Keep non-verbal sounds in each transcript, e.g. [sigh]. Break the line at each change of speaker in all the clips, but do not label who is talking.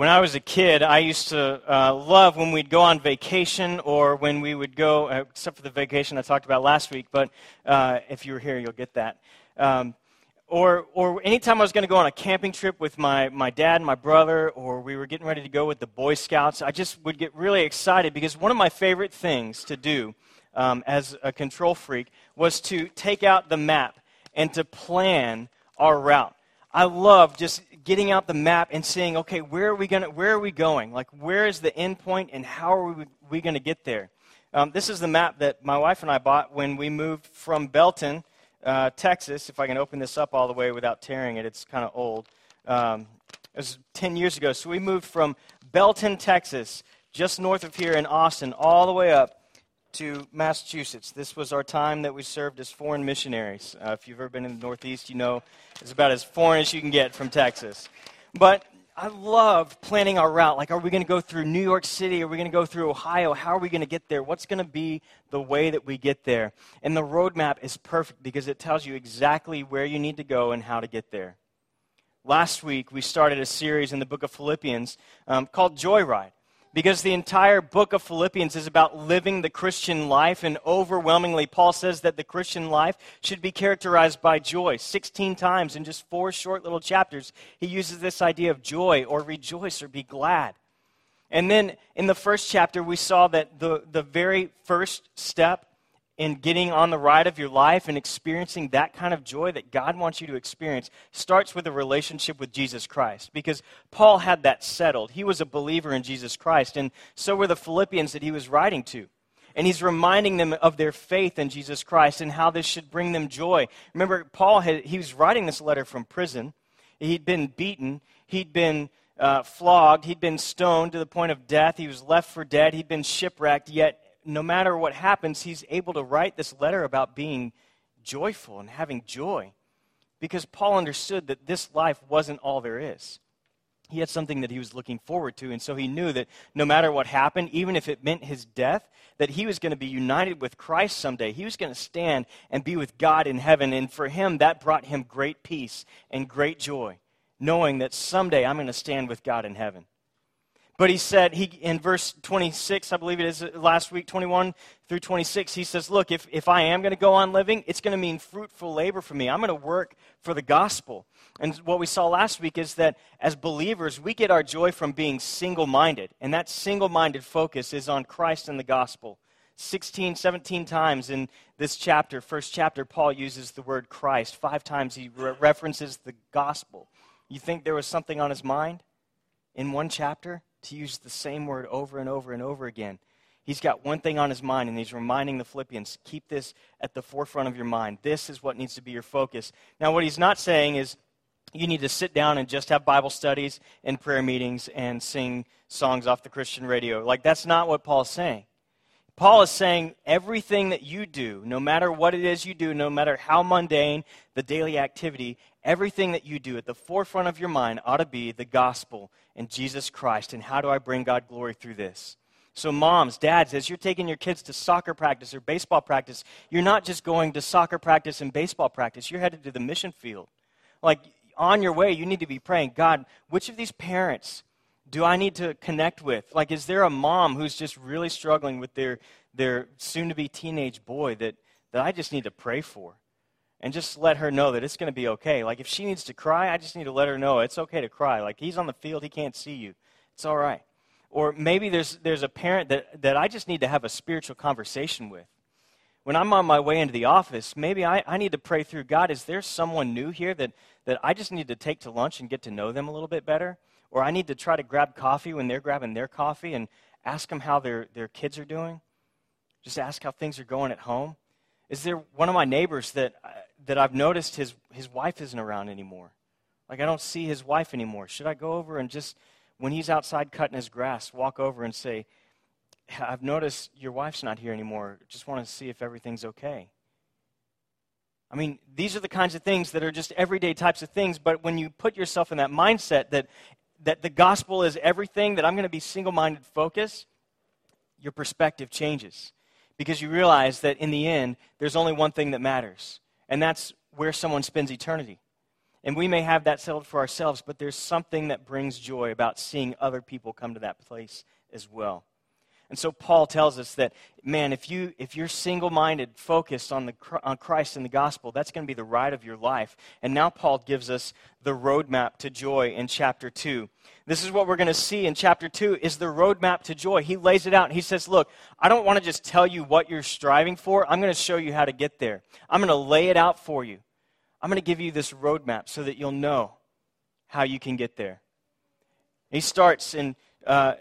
when I was a kid, I used to uh, love when we'd go on vacation or when we would go, uh, except for the vacation I talked about last week, but uh, if you were here, you'll get that. Um, or, or anytime I was going to go on a camping trip with my, my dad and my brother, or we were getting ready to go with the Boy Scouts, I just would get really excited because one of my favorite things to do um, as a control freak was to take out the map and to plan our route. I love just getting out the map and seeing, okay, where are we going where are we going? Like, where is the end point and how are we, we going to get there? Um, this is the map that my wife and I bought when we moved from Belton, uh, Texas. If I can open this up all the way without tearing it, it's kind of old. Um, it was 10 years ago. So we moved from Belton, Texas, just north of here in Austin, all the way up to Massachusetts. This was our time that we served as foreign missionaries. Uh, if you've ever been in the Northeast, you know it's about as foreign as you can get from Texas. But I love planning our route. Like, are we going to go through New York City? Are we going to go through Ohio? How are we going to get there? What's going to be the way that we get there? And the roadmap is perfect because it tells you exactly where you need to go and how to get there. Last week, we started a series in the book of Philippians um, called Joyride because the entire book of Philippians is about living the Christian life, and overwhelmingly, Paul says that the Christian life should be characterized by joy. 16 times in just four short little chapters, he uses this idea of joy or rejoice or be glad. And then in the first chapter, we saw that the, the very first step in getting on the ride of your life and experiencing that kind of joy that God wants you to experience starts with a relationship with Jesus Christ. Because Paul had that settled. He was a believer in Jesus Christ, and so were the Philippians that he was writing to. And he's reminding them of their faith in Jesus Christ and how this should bring them joy. Remember, Paul had, he was writing this letter from prison. He'd been beaten, he'd been uh, flogged, he'd been stoned to the point of death, he was left for dead, he'd been shipwrecked, yet no matter what happens, he's able to write this letter about being joyful and having joy because Paul understood that this life wasn't all there is. He had something that he was looking forward to, and so he knew that no matter what happened, even if it meant his death, that he was going to be united with Christ someday. He was going to stand and be with God in heaven, and for him, that brought him great peace and great joy, knowing that someday I'm going to stand with God in heaven. But he said, he, in verse 26, I believe it is uh, last week, 21 through 26, he says, Look, if, if I am going to go on living, it's going to mean fruitful labor for me. I'm going to work for the gospel. And what we saw last week is that as believers, we get our joy from being single minded. And that single minded focus is on Christ and the gospel. 16, 17 times in this chapter, first chapter, Paul uses the word Christ. Five times he re- references the gospel. You think there was something on his mind in one chapter? To use the same word over and over and over again. He's got one thing on his mind, and he's reminding the Philippians keep this at the forefront of your mind. This is what needs to be your focus. Now, what he's not saying is you need to sit down and just have Bible studies and prayer meetings and sing songs off the Christian radio. Like, that's not what Paul's saying. Paul is saying everything that you do, no matter what it is you do, no matter how mundane the daily activity, everything that you do at the forefront of your mind ought to be the gospel and Jesus Christ. And how do I bring God glory through this? So, moms, dads, as you're taking your kids to soccer practice or baseball practice, you're not just going to soccer practice and baseball practice, you're headed to the mission field. Like, on your way, you need to be praying God, which of these parents do I need to connect with? Like, is there a mom who's just really struggling with their, their soon to be teenage boy that, that I just need to pray for? And just let her know that it's going to be okay. Like, if she needs to cry, I just need to let her know it's okay to cry. Like, he's on the field, he can't see you. It's all right. Or maybe there's, there's a parent that, that I just need to have a spiritual conversation with. When I'm on my way into the office, maybe I, I need to pray through God, is there someone new here that, that I just need to take to lunch and get to know them a little bit better? Or I need to try to grab coffee when they're grabbing their coffee and ask them how their, their kids are doing. Just ask how things are going at home. Is there one of my neighbors that, uh, that I've noticed his, his wife isn't around anymore? Like, I don't see his wife anymore. Should I go over and just, when he's outside cutting his grass, walk over and say, I've noticed your wife's not here anymore. Just want to see if everything's okay. I mean, these are the kinds of things that are just everyday types of things, but when you put yourself in that mindset that that the gospel is everything, that I'm going to be single minded focus, your perspective changes. Because you realize that in the end, there's only one thing that matters, and that's where someone spends eternity. And we may have that settled for ourselves, but there's something that brings joy about seeing other people come to that place as well. And so Paul tells us that, man, if, you, if you're single minded, focused on, the, on Christ and the gospel, that's going to be the ride of your life. And now Paul gives us the roadmap to joy in chapter 2. This is what we're going to see in chapter 2 is the roadmap to joy. He lays it out. He says, look, I don't want to just tell you what you're striving for. I'm going to show you how to get there. I'm going to lay it out for you. I'm going to give you this roadmap so that you'll know how you can get there. He starts in... Uh,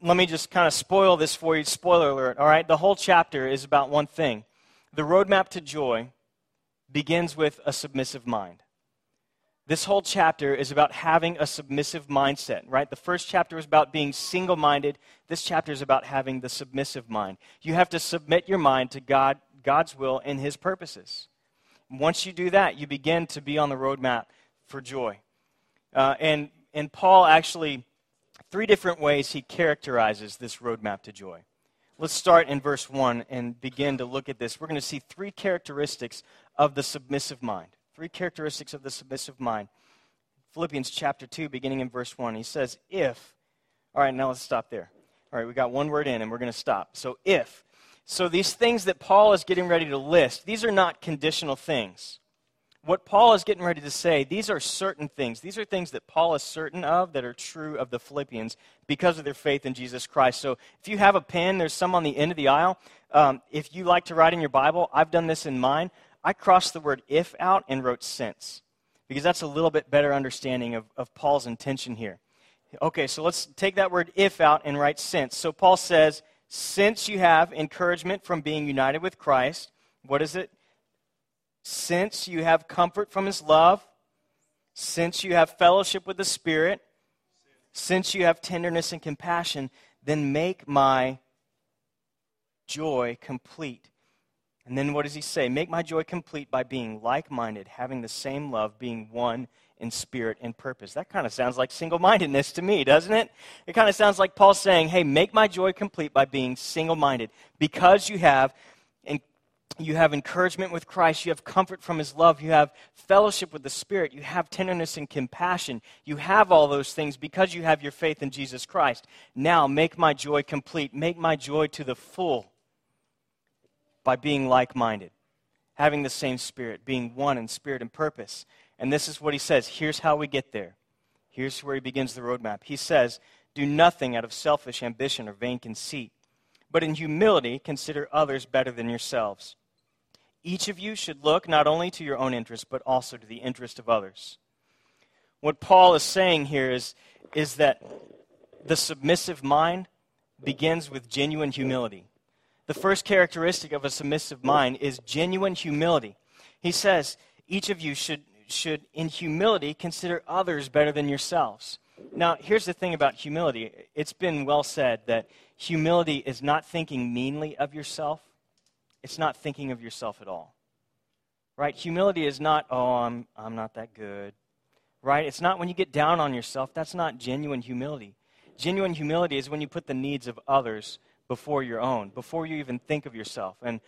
let me just kind of spoil this for you. Spoiler alert, all right? The whole chapter is about one thing. The roadmap to joy begins with a submissive mind. This whole chapter is about having a submissive mindset, right? The first chapter was about being single minded. This chapter is about having the submissive mind. You have to submit your mind to God, God's will and His purposes. Once you do that, you begin to be on the roadmap for joy. Uh, and, and Paul actually three different ways he characterizes this roadmap to joy. Let's start in verse 1 and begin to look at this. We're going to see three characteristics of the submissive mind. Three characteristics of the submissive mind. Philippians chapter 2, beginning in verse 1. He says, If. All right, now let's stop there. All right, we got one word in and we're going to stop. So, if. So, these things that Paul is getting ready to list, these are not conditional things what Paul is getting ready to say, these are certain things. These are things that Paul is certain of that are true of the Philippians because of their faith in Jesus Christ. So if you have a pen, there's some on the end of the aisle. Um, if you like to write in your Bible, I've done this in mine. I crossed the word if out and wrote since because that's a little bit better understanding of, of Paul's intention here. Okay, so let's take that word if out and write since. So Paul says, since you have encouragement from being united with Christ, what is it? Since you have comfort from his love, since you have fellowship with the Spirit, since you have tenderness and compassion, then make my joy complete. And then what does he say? Make my joy complete by being like minded, having the same love, being one in spirit and purpose. That kind of sounds like single mindedness to me, doesn't it? It kind of sounds like Paul saying, hey, make my joy complete by being single minded because you have you have encouragement with Christ, you have comfort from his love, you have fellowship with the Spirit, you have tenderness and compassion. You have all those things because you have your faith in Jesus Christ. Now make my joy complete, make my joy to the full by being like minded, having the same Spirit, being one in spirit and purpose. And this is what he says. Here's how we get there. Here's where he begins the roadmap. He says, Do nothing out of selfish ambition or vain conceit, but in humility consider others better than yourselves. Each of you should look not only to your own interest, but also to the interest of others. What Paul is saying here is, is that the submissive mind begins with genuine humility. The first characteristic of a submissive mind is genuine humility. He says, each of you should, should in humility, consider others better than yourselves. Now, here's the thing about humility it's been well said that humility is not thinking meanly of yourself, it's not thinking of yourself at all. Right? Humility is not, oh, I'm, I'm not that good. Right? It's not when you get down on yourself. That's not genuine humility. Genuine humility is when you put the needs of others before your own, before you even think of yourself. And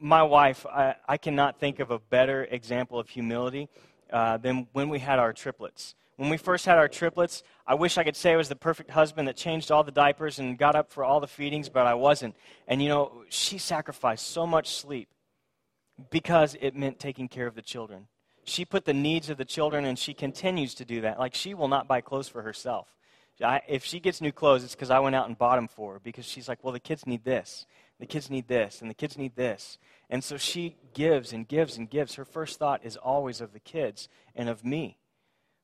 my wife, I, I cannot think of a better example of humility uh, than when we had our triplets. When we first had our triplets, I wish I could say I was the perfect husband that changed all the diapers and got up for all the feedings, but I wasn't. And you know, she sacrificed so much sleep because it meant taking care of the children. She put the needs of the children and she continues to do that. Like, she will not buy clothes for herself. I, if she gets new clothes, it's because I went out and bought them for her because she's like, well, the kids need this, the kids need this, and the kids need this. And so she gives and gives and gives. Her first thought is always of the kids and of me.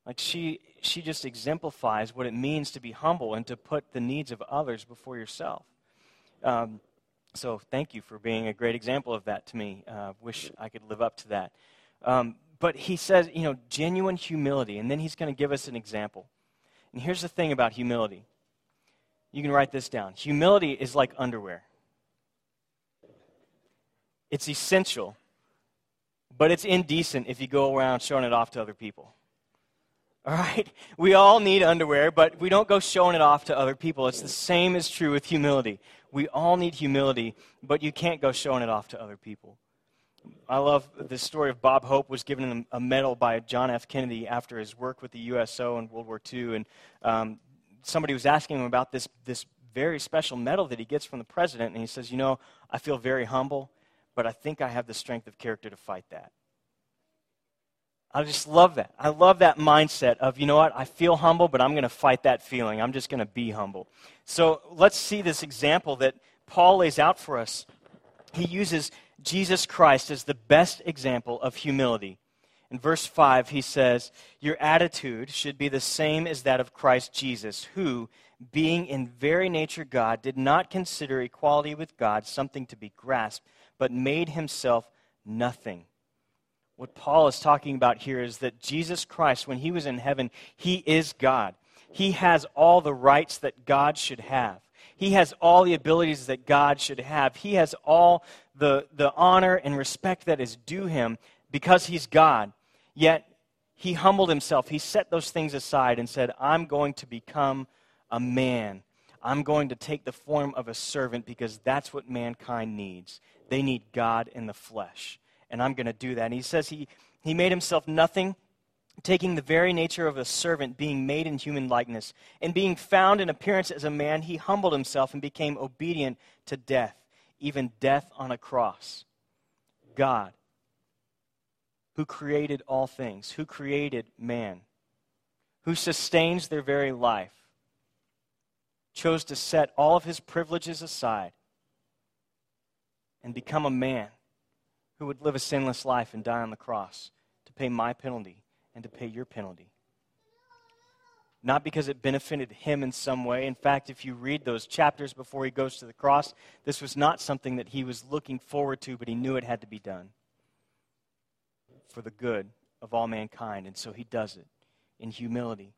Like she, she just exemplifies what it means to be humble and to put the needs of others before yourself. Um, so thank you for being a great example of that to me. Uh, wish I could live up to that. Um, but he says, you know, genuine humility, and then he's going to give us an example. And here's the thing about humility. You can write this down. Humility is like underwear. It's essential, but it's indecent if you go around showing it off to other people. All right? [laughs] We all need underwear, but we don't go showing it off to other people. It's the same is true with humility. We all need humility, but you can't go showing it off to other people. I love the story of Bob Hope was given a medal by John F. Kennedy after his work with the USO in World War II, and um, somebody was asking him about this this very special medal that he gets from the president, and he says, "You know, I feel very humble, but I think I have the strength of character to fight that." I just love that. I love that mindset of, you know what, I feel humble, but I'm going to fight that feeling. I'm just going to be humble. So let's see this example that Paul lays out for us. He uses Jesus Christ as the best example of humility. In verse 5, he says, Your attitude should be the same as that of Christ Jesus, who, being in very nature God, did not consider equality with God something to be grasped, but made himself nothing what Paul is talking about here is that Jesus Christ, when he was in heaven, he is God. He has all the rights that God should have. He has all the abilities that God should have. He has all the, the honor and respect that is due him because he's God. Yet, he humbled himself. He set those things aside and said, I'm going to become a man. I'm going to take the form of a servant because that's what mankind needs. They need God in the flesh and I'm going to do that. And he says he, he made himself nothing, taking the very nature of a servant, being made in human likeness. And being found in appearance as a man, he humbled himself and became obedient to death, even death on a cross. God, who created all things, who created man, who sustains their very life, chose to set all of his privileges aside and become a man who would live a sinless life and die on the cross to pay my penalty and to pay your penalty. Not because it benefited him in some way. In fact, if you read those chapters before he goes to the cross, this was not something that he was looking forward to, but he knew it had to be done for the good of all mankind. And so he does it in humility,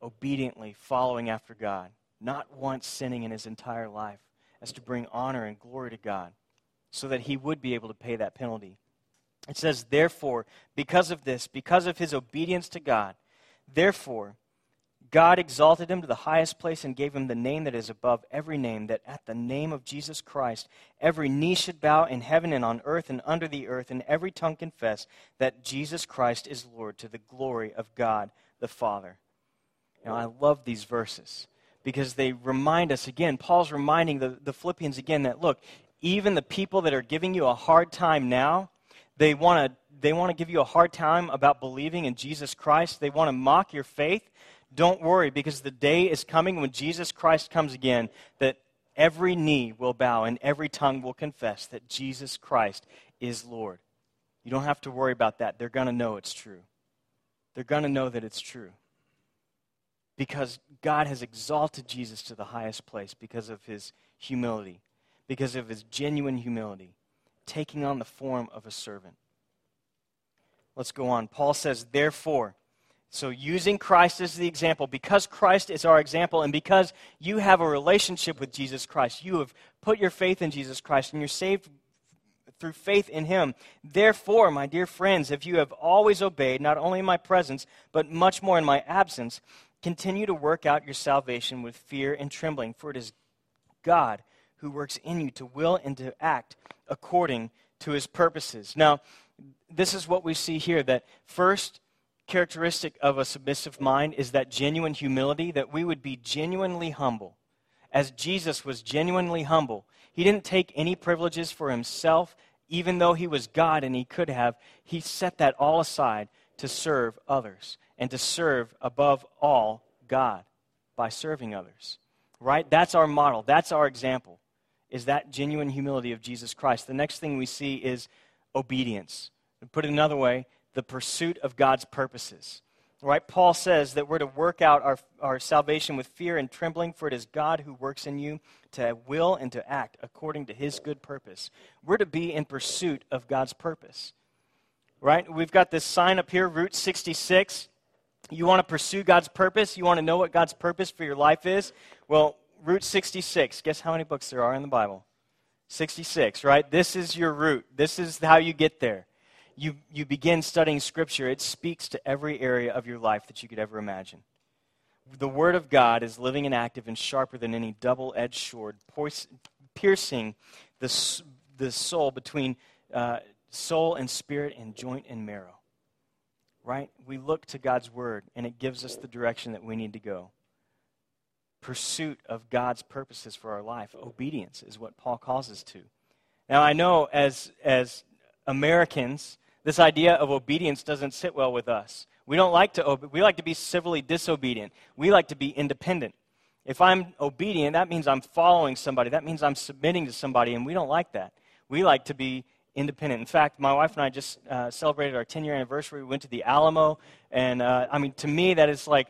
obediently following after God, not once sinning in his entire life, as to bring honor and glory to God so that he would be able to pay that penalty. It says, therefore, because of this, because of his obedience to God, therefore, God exalted him to the highest place and gave him the name that is above every name, that at the name of Jesus Christ every knee should bow in heaven and on earth and under the earth, and every tongue confess that Jesus Christ is Lord to the glory of God the Father. Now, I love these verses because they remind us again, Paul's reminding the, the Philippians again that, look, even the people that are giving you a hard time now, they want to they want to give you a hard time about believing in Jesus Christ. They want to mock your faith. Don't worry because the day is coming when Jesus Christ comes again that every knee will bow and every tongue will confess that Jesus Christ is Lord. You don't have to worry about that. They're going to know it's true. They're going to know that it's true. Because God has exalted Jesus to the highest place because of his humility because of his genuine humility, taking on the form of a servant. Let's go on. Paul says, therefore, so using Christ as the example, because Christ is our example, and because you have a relationship with Jesus Christ, you have put your faith in Jesus Christ, and you're saved through faith in him. Therefore, my dear friends, if you have always obeyed, not only in my presence, but much more in my absence, continue to work out your salvation with fear and trembling, for it is God who works in you to will and to act according to his purposes. Now, this is what we see here that first characteristic of a submissive mind is that genuine humility, that we would be genuinely humble. As Jesus was genuinely humble, he didn't take any privileges for himself, even though he was God and he could have. He set that all aside to serve others and to serve above all God by serving others. Right? That's our model, that's our example is that genuine humility of Jesus Christ. The next thing we see is obedience. put it another way, the pursuit of God's purposes. Right? Paul says that we're to work out our, our salvation with fear and trembling, for it is God who works in you to will and to act according to his good purpose. We're to be in pursuit of God's purpose. Right? We've got this sign up here, Route 66. You want to pursue God's purpose? You want to know what God's purpose for your life is? Well, Route 66. Guess how many books there are in the Bible? 66, right? This is your route. This is how you get there. You, you begin studying Scripture. It speaks to every area of your life that you could ever imagine. The Word of God is living and active and sharper than any double edged sword, piercing the, the soul between uh, soul and spirit and joint and marrow. Right? We look to God's word and it gives us the direction that we need to go. Pursuit of God's purposes for our life. Obedience is what Paul calls us to. Now, I know as, as Americans, this idea of obedience doesn't sit well with us. We don't like to obe- we like to be civilly disobedient. We like to be independent. If I'm obedient, that means I'm following somebody. That means I'm submitting to somebody, and we don't like that. We like to be independent. In fact, my wife and I just uh, celebrated our 10 year anniversary. We went to the Alamo, and uh, I mean, to me, that is like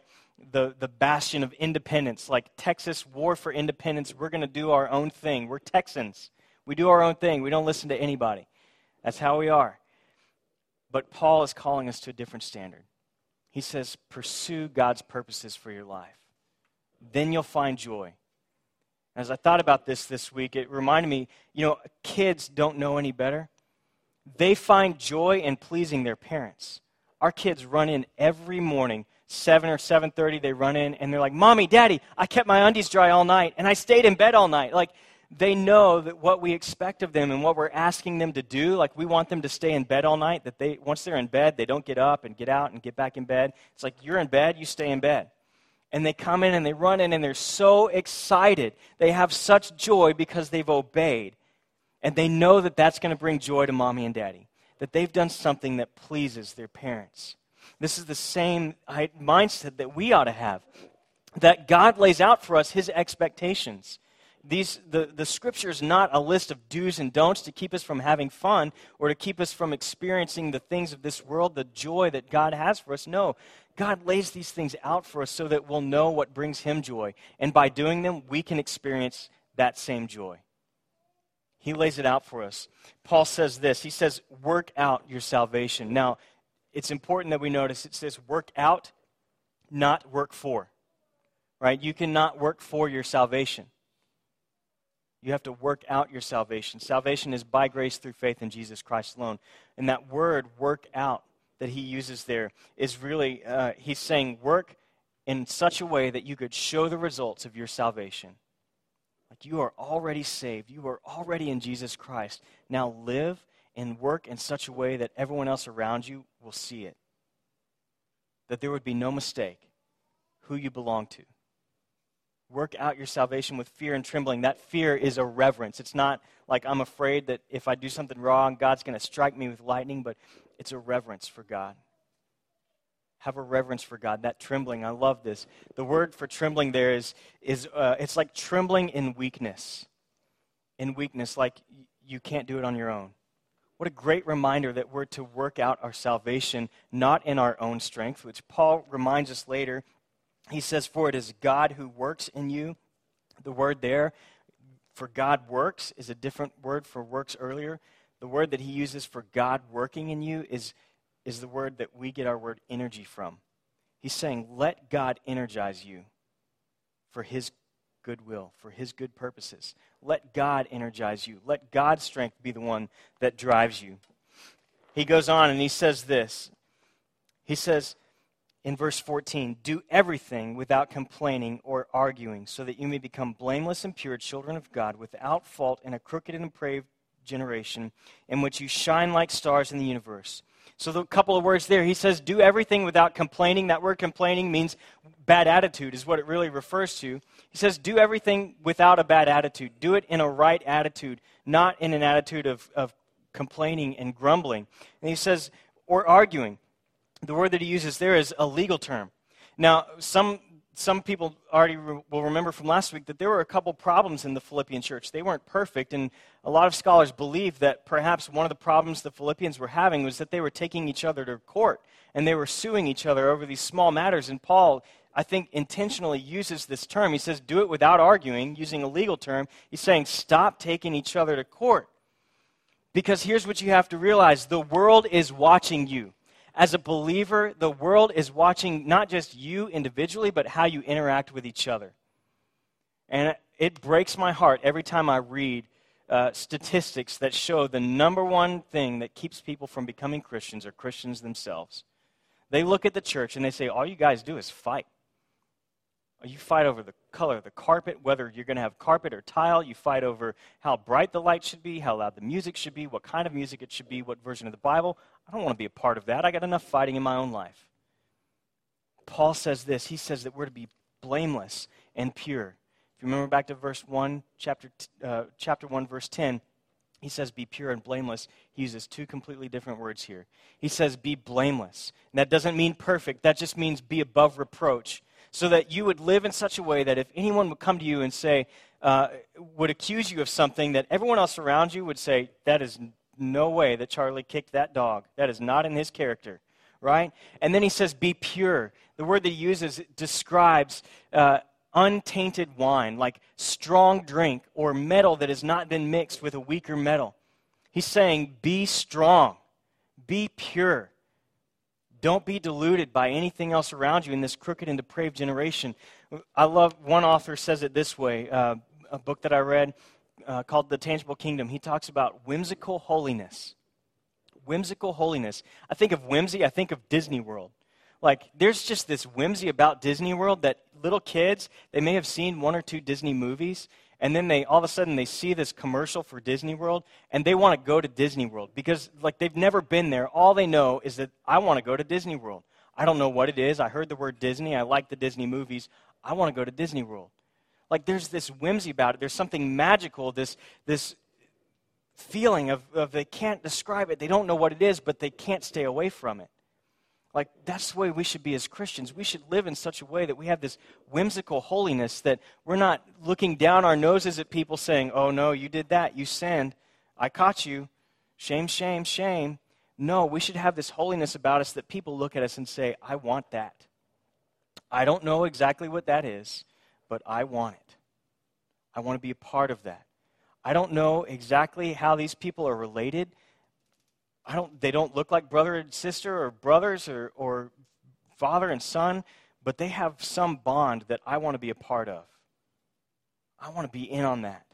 the, the bastion of independence. Like Texas War for Independence, we're going to do our own thing. We're Texans. We do our own thing. We don't listen to anybody. That's how we are. But Paul is calling us to a different standard. He says, pursue God's purposes for your life. Then you'll find joy. As I thought about this this week, it reminded me you know, kids don't know any better. They find joy in pleasing their parents. Our kids run in every morning, 7 or 7:30 they run in and they're like, "Mommy, Daddy, I kept my undies dry all night and I stayed in bed all night." Like they know that what we expect of them and what we're asking them to do, like we want them to stay in bed all night, that they once they're in bed, they don't get up and get out and get back in bed. It's like you're in bed, you stay in bed and they come in and they run in and they're so excited. They have such joy because they've obeyed. And they know that that's going to bring joy to mommy and daddy, that they've done something that pleases their parents. This is the same mindset that we ought to have, that God lays out for us his expectations. These, the, the scripture is not a list of do's and don'ts to keep us from having fun or to keep us from experiencing the things of this world, the joy that God has for us. No, God lays these things out for us so that we'll know what brings Him joy. And by doing them, we can experience that same joy. He lays it out for us. Paul says this He says, Work out your salvation. Now, it's important that we notice it says, Work out, not work for. Right? You cannot work for your salvation. You have to work out your salvation. Salvation is by grace through faith in Jesus Christ alone. And that word, work out, that he uses there is really, uh, he's saying, work in such a way that you could show the results of your salvation. Like you are already saved, you are already in Jesus Christ. Now live and work in such a way that everyone else around you will see it. That there would be no mistake who you belong to. Work out your salvation with fear and trembling. That fear is a reverence. It's not like I'm afraid that if I do something wrong, God's going to strike me with lightning, but it's a reverence for God. Have a reverence for God. That trembling, I love this. The word for trembling there is, is uh, it's like trembling in weakness. In weakness, like you can't do it on your own. What a great reminder that we're to work out our salvation not in our own strength, which Paul reminds us later. He says, For it is God who works in you. The word there for God works is a different word for works earlier the word that he uses for God working in you is, is the word that we get our word energy from. He's saying, let God energize you for his goodwill, for his good purposes. Let God energize you. Let God's strength be the one that drives you. He goes on and he says this. He says in verse 14, Do everything without complaining or arguing, so that you may become blameless and pure children of God, without fault in a crooked and depraved generation in which you shine like stars in the universe. So, a couple of words there, he says, do everything without complaining. That word complaining means bad attitude, is what it really refers to. He says, do everything without a bad attitude. Do it in a right attitude, not in an attitude of, of complaining and grumbling. And he says, or arguing. The word that he uses there is a legal term. Now, some some people already re- will remember from last week that there were a couple problems in the Philippian church. They weren't perfect, and a lot of scholars believe that perhaps one of the problems the Philippians were having was that they were taking each other to court and they were suing each other over these small matters. And Paul, I think, intentionally uses this term. He says, do it without arguing, using a legal term. He's saying, stop taking each other to court. Because here's what you have to realize the world is watching you as a believer, the world is watching not just you individually, but how you interact with each other. And it breaks my heart every time I read uh, statistics that show the number one thing that keeps people from becoming Christians are Christians themselves. They look at the church and they say, All you guys do is fight. You fight over the color of the carpet, whether you're going to have carpet or tile. You fight over how bright the light should be, how loud the music should be, what kind of music it should be, what version of the Bible. I don't want to be a part of that. I got enough fighting in my own life. Paul says this. He says that we're to be blameless and pure. If you remember back to verse 1, chapter, uh, chapter 1, verse 10, he says, be pure and blameless. He uses two completely different words here. He says, be blameless. And that doesn't mean perfect, that just means be above reproach. So that you would live in such a way that if anyone would come to you and say, uh, would accuse you of something, that everyone else around you would say, that is no way that Charlie kicked that dog. That is not in his character, right? And then he says, be pure. The word that he uses describes uh, untainted wine, like strong drink or metal that has not been mixed with a weaker metal. He's saying, be strong, be pure. Don't be deluded by anything else around you in this crooked and depraved generation. I love, one author says it this way, uh, a book that I read uh, called The Tangible Kingdom. He talks about whimsical holiness. Whimsical holiness. I think of whimsy, I think of Disney World. Like, there's just this whimsy about Disney World that little kids, they may have seen one or two Disney movies, and then they all of a sudden they see this commercial for Disney World, and they want to go to Disney World because, like, they've never been there. All they know is that I want to go to Disney World. I don't know what it is. I heard the word Disney. I like the Disney movies. I want to go to Disney World. Like, there's this whimsy about it. There's something magical, this, this feeling of, of they can't describe it. They don't know what it is, but they can't stay away from it. Like, that's the way we should be as Christians. We should live in such a way that we have this whimsical holiness that we're not looking down our noses at people saying, oh, no, you did that. You sinned. I caught you. Shame, shame, shame. No, we should have this holiness about us that people look at us and say, I want that. I don't know exactly what that is, but I want it. I want to be a part of that. I don't know exactly how these people are related. I don't, they don't look like brother and sister or brothers or, or father and son, but they have some bond that I want to be a part of. I want to be in on that.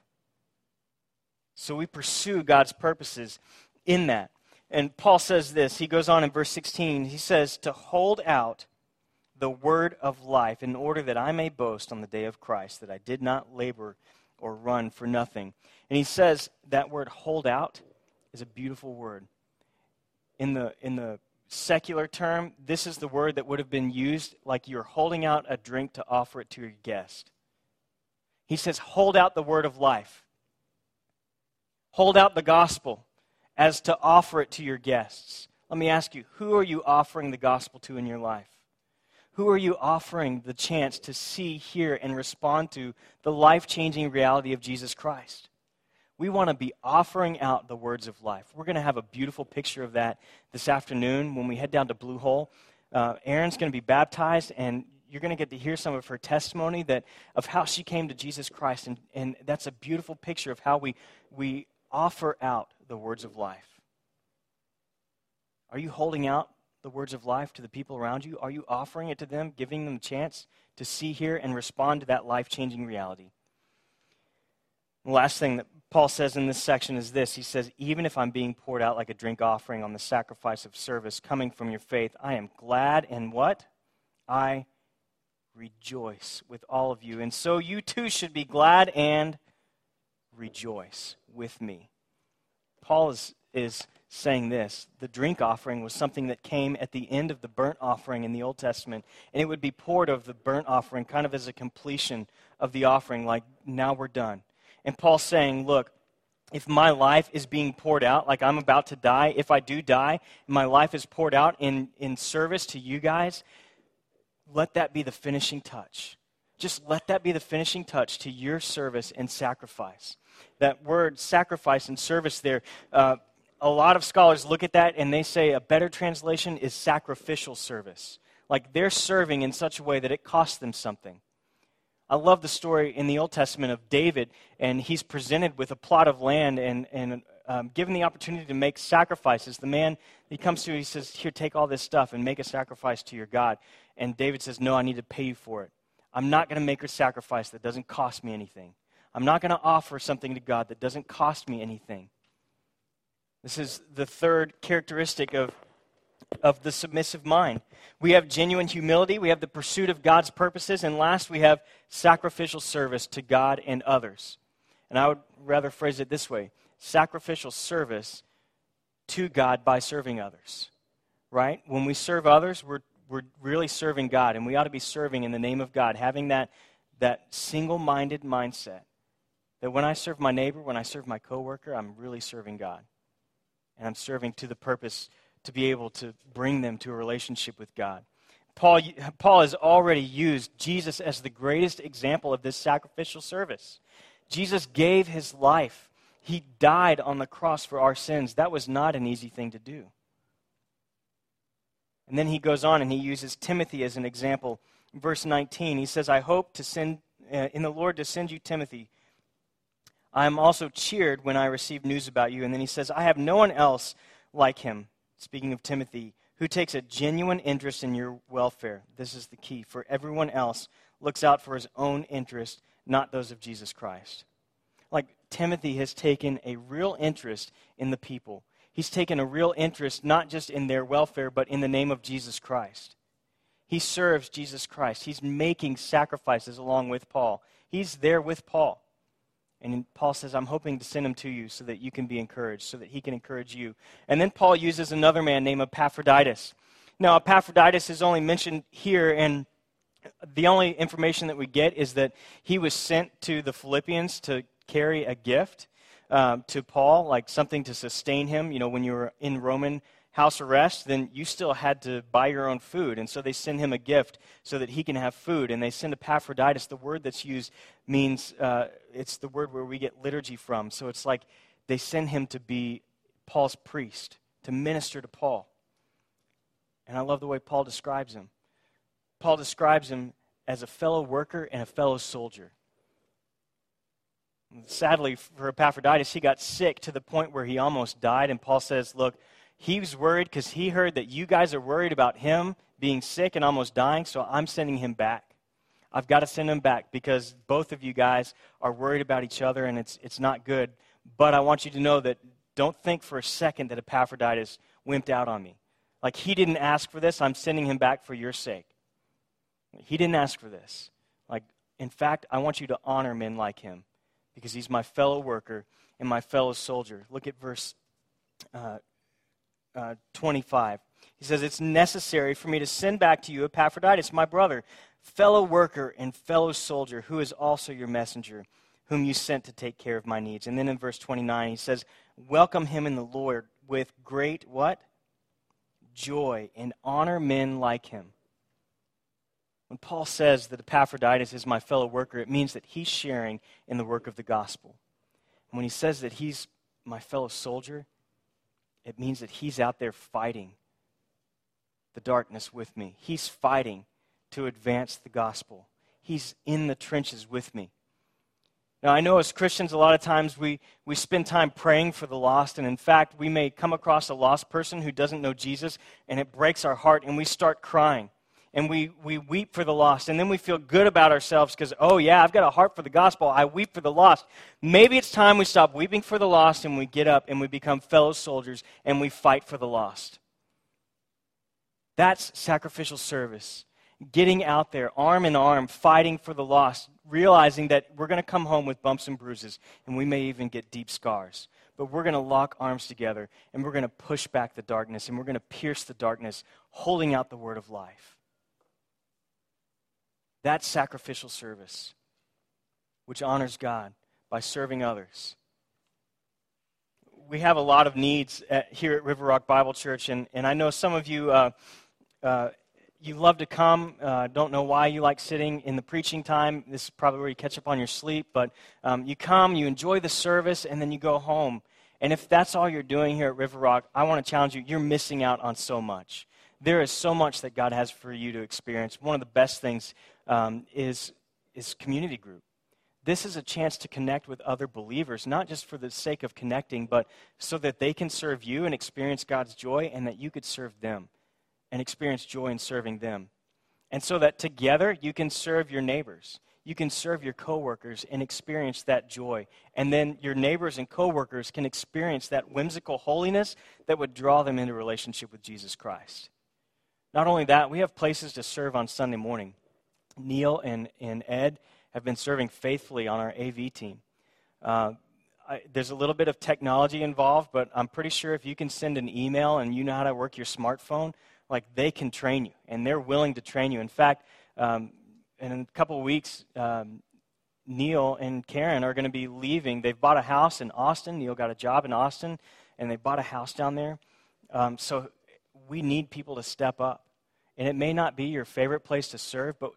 So we pursue God's purposes in that. And Paul says this. He goes on in verse 16. He says, To hold out the word of life in order that I may boast on the day of Christ, that I did not labor or run for nothing. And he says that word hold out is a beautiful word in the, in the secular term, this is the word that would have been used like you're holding out a drink to offer it to your guest. He says, hold out the word of life. Hold out the gospel as to offer it to your guests. Let me ask you, who are you offering the gospel to in your life? Who are you offering the chance to see, hear, and respond to the life changing reality of Jesus Christ? We want to be offering out the words of life. We're going to have a beautiful picture of that this afternoon when we head down to Blue Hole. Uh, Erin's going to be baptized, and you're going to get to hear some of her testimony that of how she came to Jesus Christ, and, and that's a beautiful picture of how we, we offer out the words of life. Are you holding out the words of life to the people around you? Are you offering it to them, giving them a chance to see, hear, and respond to that life changing reality? The last thing that Paul says in this section is this He says, Even if I'm being poured out like a drink offering on the sacrifice of service coming from your faith, I am glad and what? I rejoice with all of you. And so you too should be glad and rejoice with me. Paul is, is saying this the drink offering was something that came at the end of the burnt offering in the Old Testament, and it would be poured of the burnt offering kind of as a completion of the offering, like, now we're done. And Paul's saying, look, if my life is being poured out, like I'm about to die, if I do die, my life is poured out in, in service to you guys, let that be the finishing touch. Just let that be the finishing touch to your service and sacrifice. That word sacrifice and service there, uh, a lot of scholars look at that and they say a better translation is sacrificial service. Like they're serving in such a way that it costs them something. I love the story in the Old Testament of David, and he's presented with a plot of land and, and um, given the opportunity to make sacrifices. The man he comes to, he says, Here, take all this stuff and make a sacrifice to your God. And David says, No, I need to pay you for it. I'm not going to make a sacrifice that doesn't cost me anything. I'm not going to offer something to God that doesn't cost me anything. This is the third characteristic of, of the submissive mind. We have genuine humility, we have the pursuit of God's purposes, and last, we have sacrificial service to God and others. And I would rather phrase it this way sacrificial service to God by serving others. Right? When we serve others, we're, we're really serving God, and we ought to be serving in the name of God, having that, that single minded mindset that when I serve my neighbor, when I serve my coworker, I'm really serving God. And I'm serving to the purpose to be able to bring them to a relationship with God. Paul, Paul has already used Jesus as the greatest example of this sacrificial service. Jesus gave his life. He died on the cross for our sins. That was not an easy thing to do. And then he goes on and he uses Timothy as an example. verse 19, he says, I hope to send uh, in the Lord to send you Timothy. I am also cheered when I receive news about you. And then he says, I have no one else like him speaking of Timothy, who takes a genuine interest in your welfare. This is the key. For everyone else looks out for his own interest, not those of Jesus Christ. Like Timothy has taken a real interest in the people. He's taken a real interest not just in their welfare, but in the name of Jesus Christ. He serves Jesus Christ. He's making sacrifices along with Paul. He's there with Paul. And Paul says, I'm hoping to send him to you so that you can be encouraged, so that he can encourage you. And then Paul uses another man named Epaphroditus. Now, Epaphroditus is only mentioned here, and the only information that we get is that he was sent to the Philippians to carry a gift um, to Paul, like something to sustain him. You know, when you were in Roman house arrest, then you still had to buy your own food. And so they send him a gift so that he can have food. And they send Epaphroditus. The word that's used means uh, it's the word where we get liturgy from. So it's like they send him to be Paul's priest, to minister to Paul. And I love the way Paul describes him. Paul describes him as a fellow worker and a fellow soldier. Sadly, for Epaphroditus, he got sick to the point where he almost died. And Paul says, Look, he was worried because he heard that you guys are worried about him being sick and almost dying, so I'm sending him back. I've got to send him back because both of you guys are worried about each other and it's, it's not good. But I want you to know that don't think for a second that Epaphroditus wimped out on me. Like he didn't ask for this, I'm sending him back for your sake. He didn't ask for this. Like, in fact, I want you to honor men like him because he's my fellow worker and my fellow soldier. Look at verse uh, uh, 25. He says, It's necessary for me to send back to you Epaphroditus, my brother, fellow worker and fellow soldier, who is also your messenger, whom you sent to take care of my needs. And then in verse 29, he says, Welcome him in the Lord with great what? Joy and honor men like him. When Paul says that Epaphroditus is my fellow worker, it means that he's sharing in the work of the gospel. And when he says that he's my fellow soldier, it means that he's out there fighting the darkness with me. He's fighting to advance the gospel. He's in the trenches with me. Now, I know as Christians, a lot of times we, we spend time praying for the lost, and in fact, we may come across a lost person who doesn't know Jesus, and it breaks our heart, and we start crying and we, we weep for the lost. And then we feel good about ourselves because, oh, yeah, I've got a heart for the gospel. I weep for the lost. Maybe it's time we stop weeping for the lost and we get up and we become fellow soldiers and we fight for the lost. That's sacrificial service. Getting out there, arm in arm, fighting for the lost, realizing that we're going to come home with bumps and bruises, and we may even get deep scars. But we're going to lock arms together, and we're going to push back the darkness, and we're going to pierce the darkness, holding out the word of life. That's sacrificial service, which honors God by serving others. We have a lot of needs at, here at River Rock Bible Church, and, and I know some of you. Uh, uh, you love to come. Uh, don't know why you like sitting in the preaching time. This is probably where you catch up on your sleep. But um, you come, you enjoy the service, and then you go home. And if that's all you're doing here at River Rock, I want to challenge you. You're missing out on so much. There is so much that God has for you to experience. One of the best things um, is, is community group. This is a chance to connect with other believers, not just for the sake of connecting, but so that they can serve you and experience God's joy, and that you could serve them and experience joy in serving them. And so that together you can serve your neighbors. you can serve your coworkers and experience that joy. And then your neighbors and coworkers can experience that whimsical holiness that would draw them into relationship with Jesus Christ. Not only that, we have places to serve on Sunday morning. Neil and, and Ed have been serving faithfully on our AV team. Uh, I, there's a little bit of technology involved, but I'm pretty sure if you can send an email and you know how to work your smartphone, like they can train you, and they're willing to train you. In fact, um, in a couple weeks, um, Neil and Karen are going to be leaving. They've bought a house in Austin. Neil got a job in Austin, and they bought a house down there. Um, so we need people to step up. And it may not be your favorite place to serve, but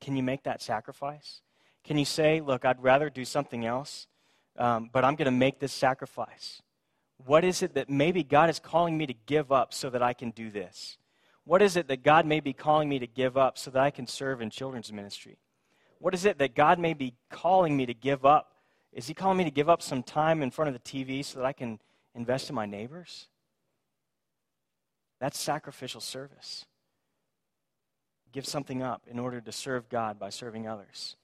can you make that sacrifice? Can you say, look, I'd rather do something else, um, but I'm going to make this sacrifice? What is it that maybe God is calling me to give up so that I can do this? What is it that God may be calling me to give up so that I can serve in children's ministry? What is it that God may be calling me to give up? Is He calling me to give up some time in front of the TV so that I can invest in my neighbors? That's sacrificial service. Give something up in order to serve God by serving others.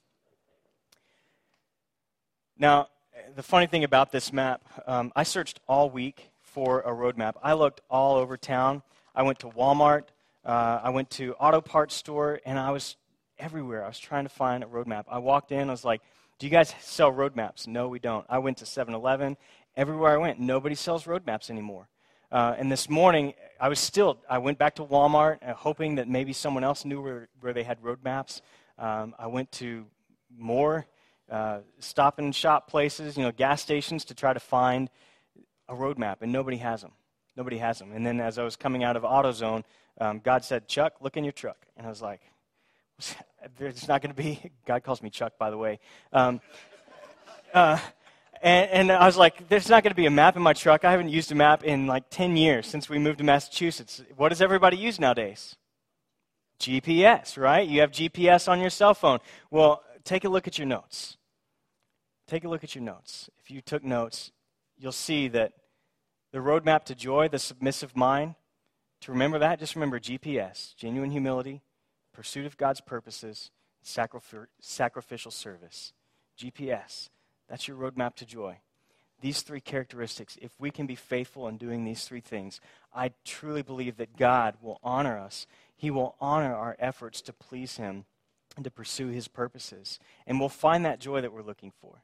Now, the funny thing about this map, um, I searched all week for a road map. I looked all over town. I went to Walmart. Uh, I went to auto parts store, and I was everywhere. I was trying to find a roadmap. I walked in. I was like, "Do you guys sell road maps?" No, we don't. I went to 7-Eleven. Everywhere I went, nobody sells road maps anymore. Uh, and this morning, I was still. I went back to Walmart, uh, hoping that maybe someone else knew where, where they had road maps. Um, I went to more uh, stop and shop places, you know, gas stations to try to find a road map, and nobody has them. Nobody has them. And then as I was coming out of AutoZone, um, God said, Chuck, look in your truck. And I was like, [laughs] there's not going to be, [laughs] God calls me Chuck, by the way. Um, [laughs] uh, and, and, I was like, there's not going to be a map in my truck. I haven't used a map in like 10 years since we moved to Massachusetts. What does everybody use nowadays? GPS, right? You have GPS on your cell phone. Well, take a look at your notes. Take a look at your notes. If you took notes, you'll see that the roadmap to joy, the submissive mind, to remember that, just remember GPS, genuine humility, pursuit of God's purposes, sacrificial service. GPS, that's your roadmap to joy. These three characteristics, if we can be faithful in doing these three things, I truly believe that God will honor us. He will honor our efforts to please Him and to pursue His purposes. And we'll find that joy that we're looking for.